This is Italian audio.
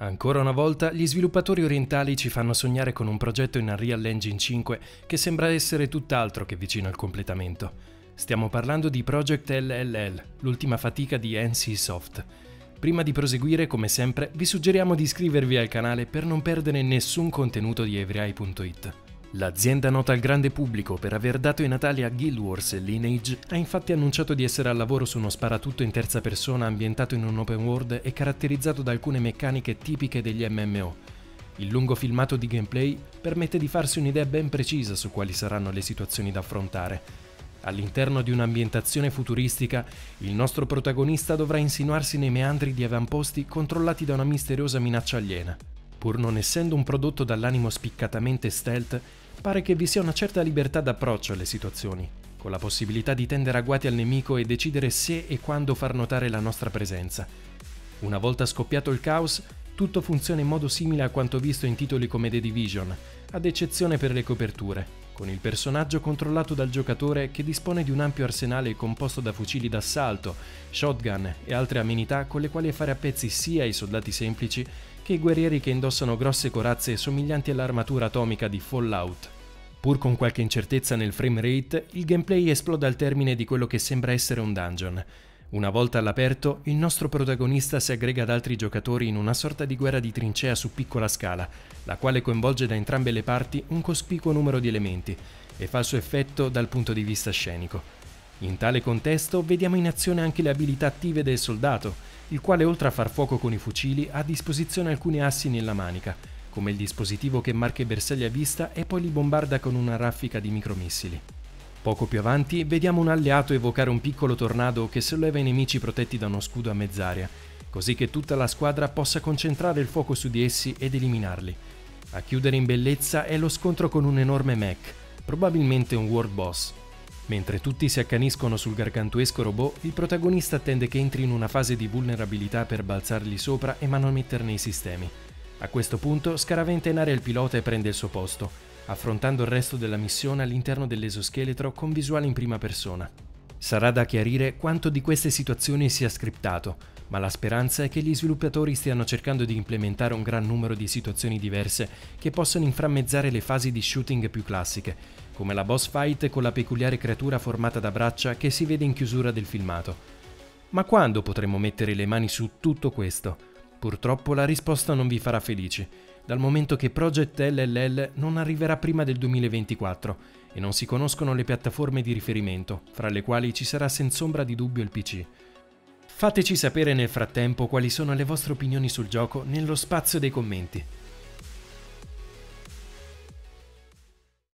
Ancora una volta gli sviluppatori orientali ci fanno sognare con un progetto in Unreal Engine 5 che sembra essere tutt'altro che vicino al completamento. Stiamo parlando di Project LLL, l'ultima fatica di NC Soft. Prima di proseguire, come sempre, vi suggeriamo di iscrivervi al canale per non perdere nessun contenuto di everai.it. L'azienda nota al grande pubblico per aver dato i natali a Guild Wars e Lineage ha infatti annunciato di essere al lavoro su uno sparatutto in terza persona ambientato in un open world e caratterizzato da alcune meccaniche tipiche degli MMO. Il lungo filmato di gameplay permette di farsi un'idea ben precisa su quali saranno le situazioni da affrontare. All'interno di un'ambientazione futuristica, il nostro protagonista dovrà insinuarsi nei meandri di avamposti controllati da una misteriosa minaccia aliena. Pur non essendo un prodotto dall'animo spiccatamente stealth, pare che vi sia una certa libertà d'approccio alle situazioni, con la possibilità di tendere agguati al nemico e decidere se e quando far notare la nostra presenza. Una volta scoppiato il caos, tutto funziona in modo simile a quanto visto in titoli come The Division, ad eccezione per le coperture, con il personaggio controllato dal giocatore che dispone di un ampio arsenale composto da fucili d'assalto, shotgun e altre amenità con le quali fare a pezzi sia i soldati semplici che i guerrieri che indossano grosse corazze somiglianti all'armatura atomica di Fallout. Pur con qualche incertezza nel frame rate, il gameplay esplode al termine di quello che sembra essere un dungeon. Una volta all'aperto, il nostro protagonista si aggrega ad altri giocatori in una sorta di guerra di trincea su piccola scala, la quale coinvolge da entrambe le parti un cospicuo numero di elementi e fa il suo effetto dal punto di vista scenico. In tale contesto vediamo in azione anche le abilità attive del soldato, il quale oltre a far fuoco con i fucili ha a disposizione alcuni assi nella manica, come il dispositivo che marca i bersagli a vista e poi li bombarda con una raffica di micromissili. Poco più avanti vediamo un alleato evocare un piccolo tornado che solleva i nemici protetti da uno scudo a mezz'aria, così che tutta la squadra possa concentrare il fuoco su di essi ed eliminarli. A chiudere in bellezza è lo scontro con un enorme mech, probabilmente un world boss, Mentre tutti si accaniscono sul gargantuesco robot, il protagonista attende che entri in una fase di vulnerabilità per balzargli sopra e manometterne i sistemi. A questo punto scaraventa in aria il pilota e prende il suo posto, affrontando il resto della missione all'interno dell'esoscheletro con visuale in prima persona. Sarà da chiarire quanto di queste situazioni sia scriptato, ma la speranza è che gli sviluppatori stiano cercando di implementare un gran numero di situazioni diverse che possano inframmezzare le fasi di shooting più classiche, come la boss fight con la peculiare creatura formata da braccia che si vede in chiusura del filmato. Ma quando potremo mettere le mani su tutto questo? Purtroppo la risposta non vi farà felici, dal momento che Project LLL non arriverà prima del 2024 e non si conoscono le piattaforme di riferimento, fra le quali ci sarà senza ombra di dubbio il PC. Fateci sapere nel frattempo quali sono le vostre opinioni sul gioco nello spazio dei commenti.